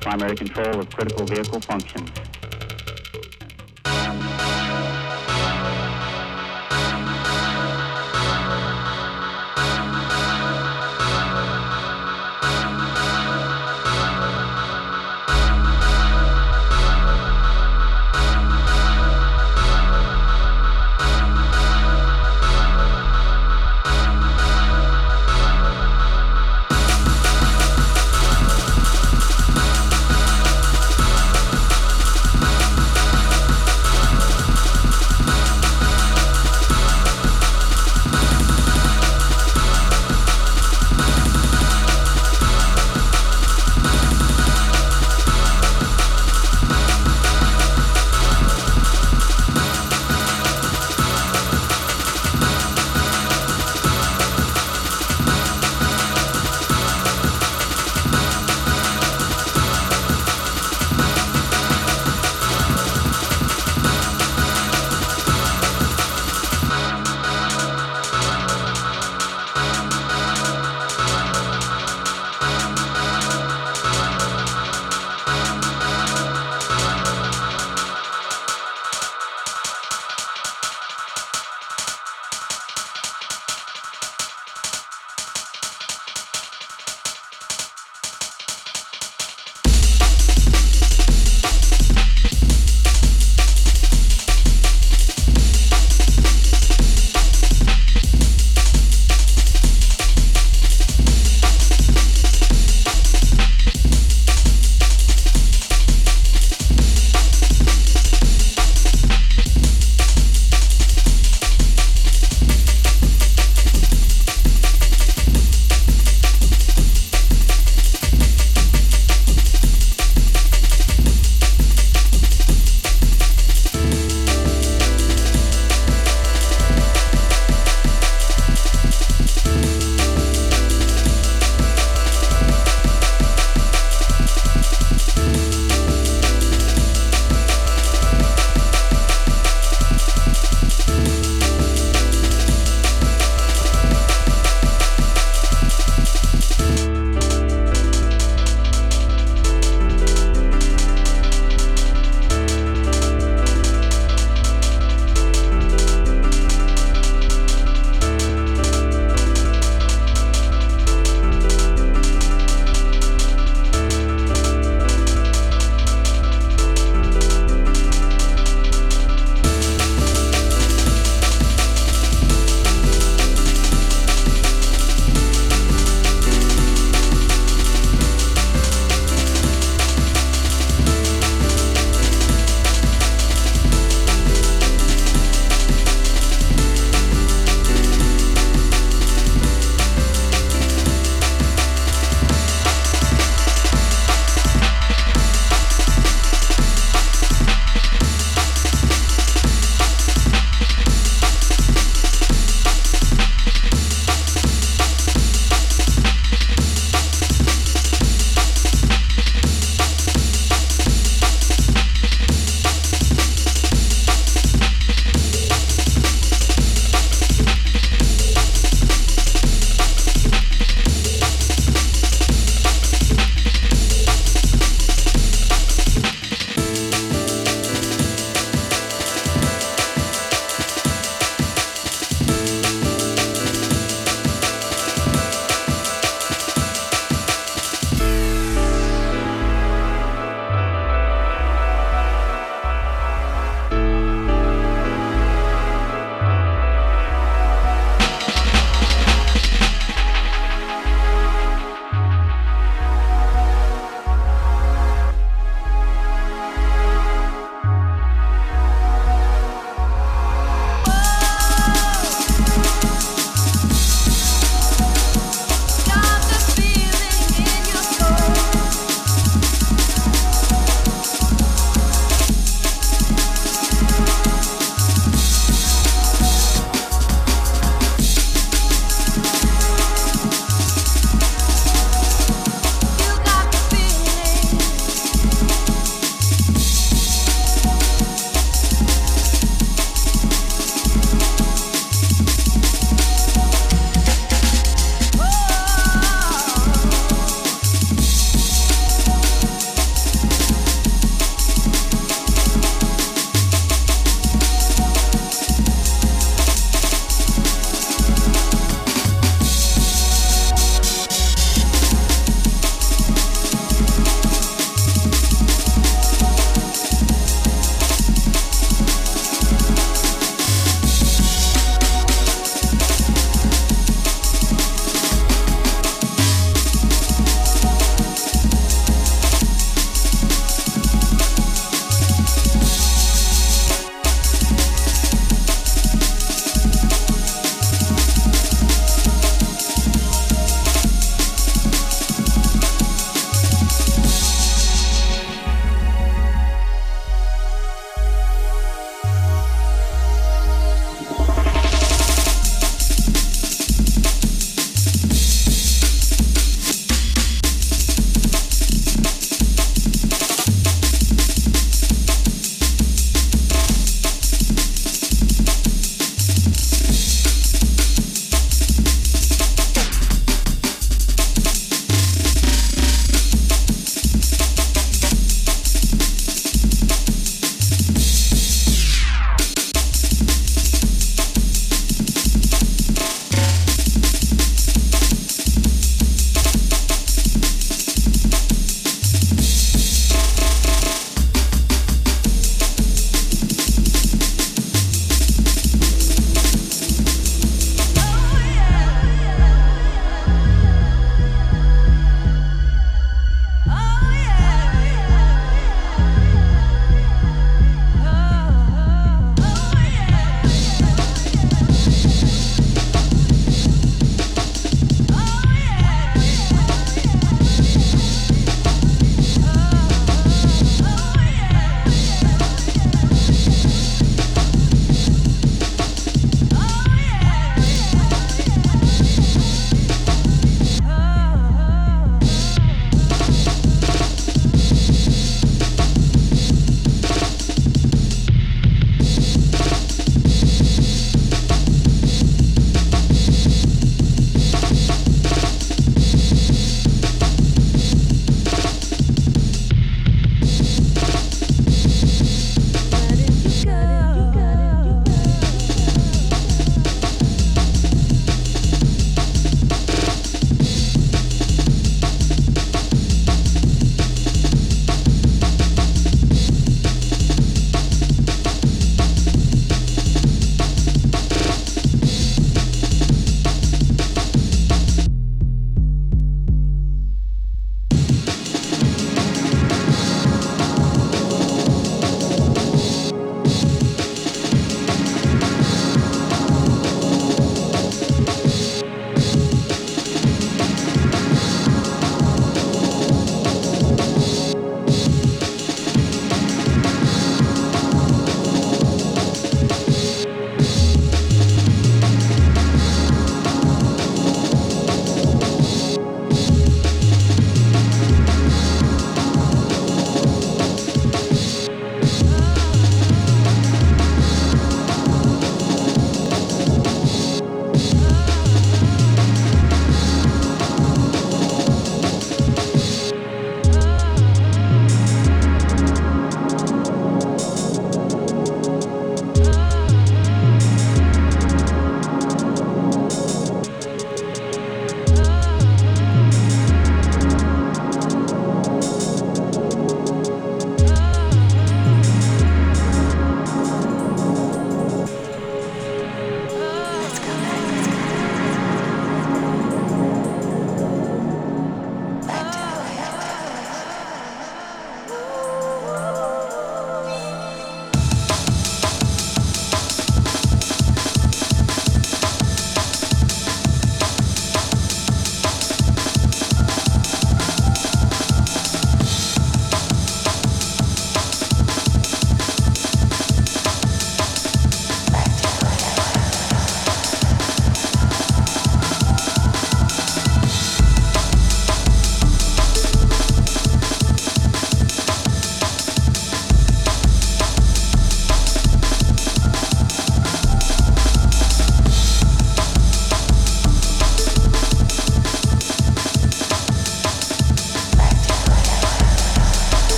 primary control of critical vehicle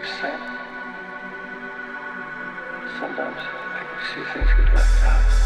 upset. Sometimes I can see things get left out.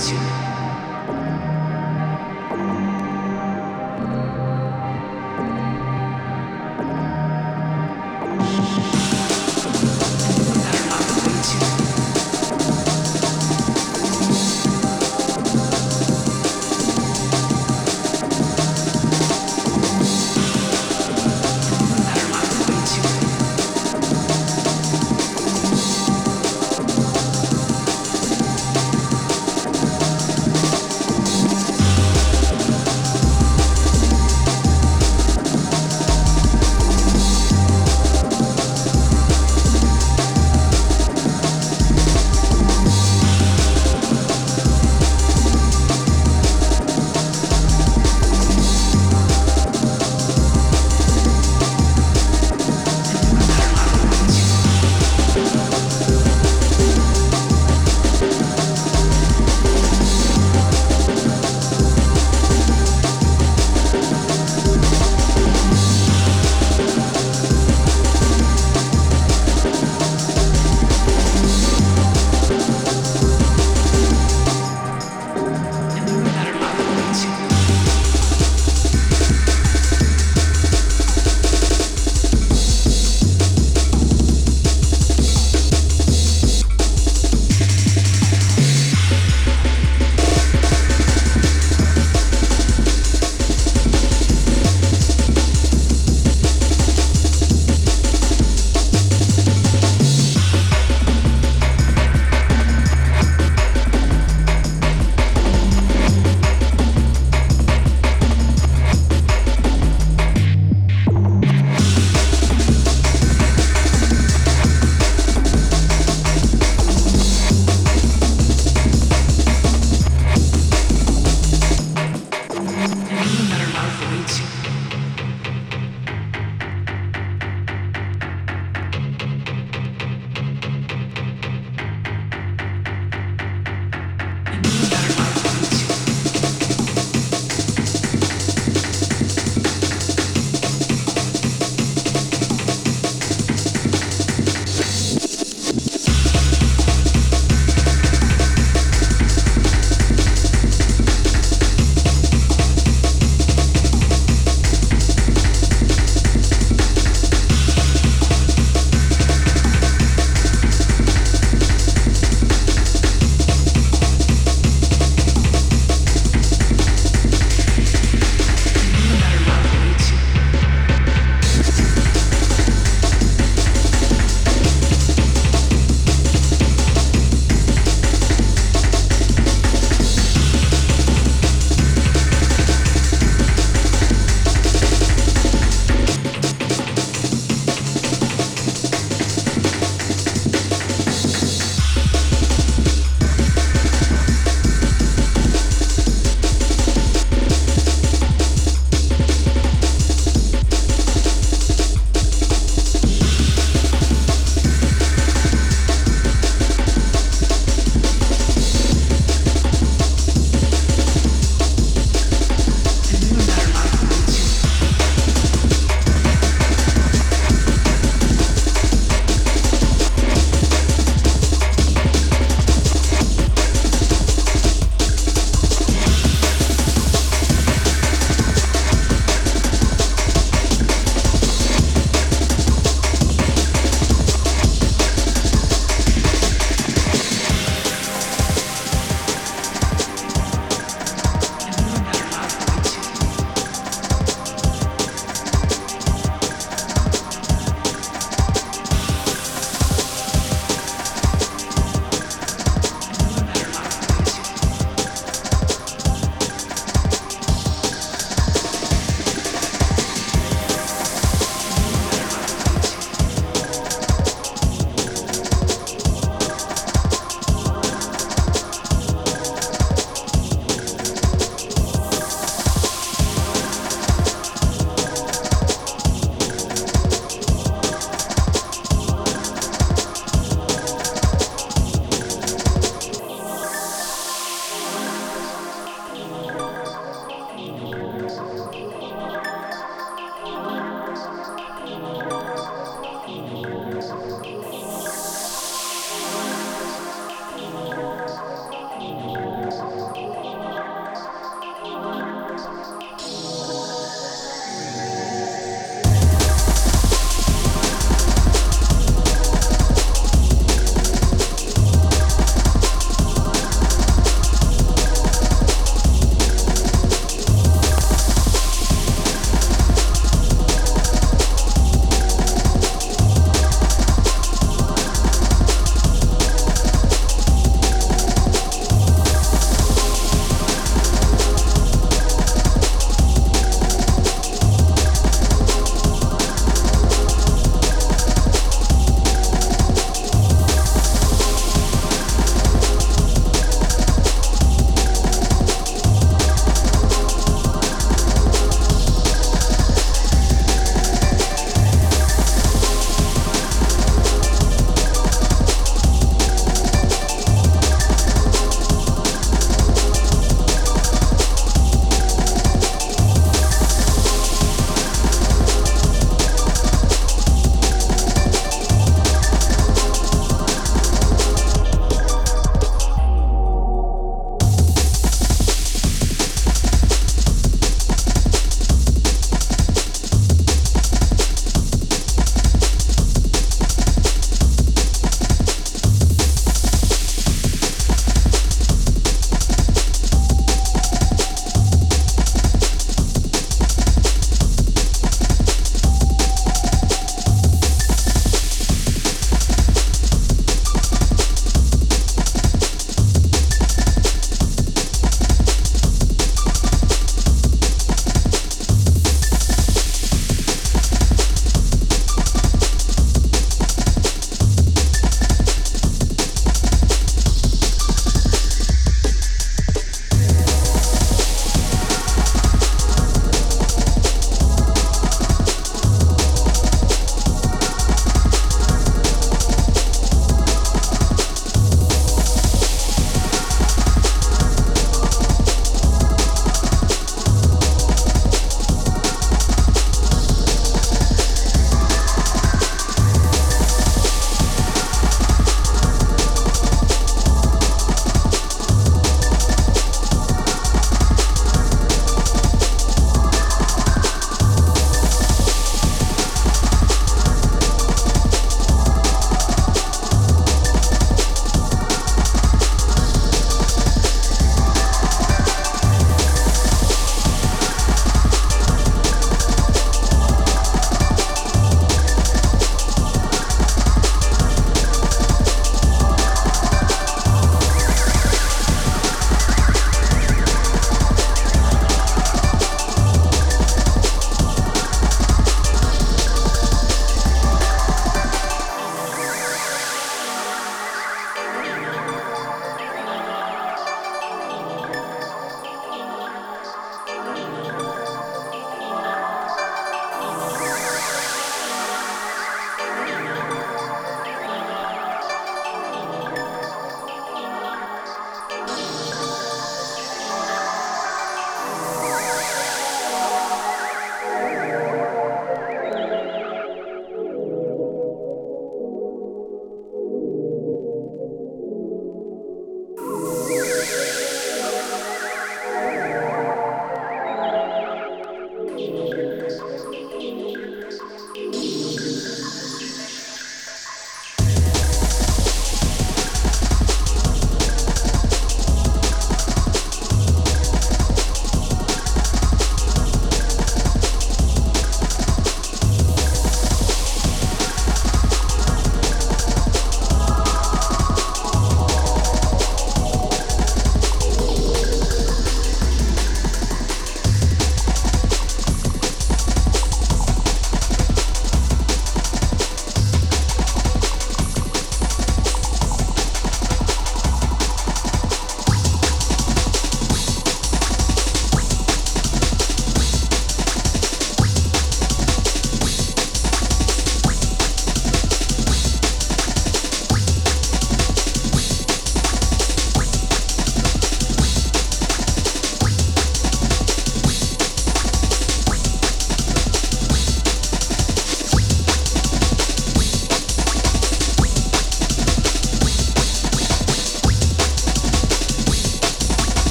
to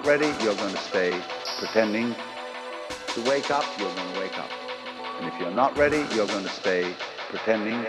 not ready, you're going to stay pretending. To wake up, you're going to wake up. And if you're not ready, you're going to stay pretending.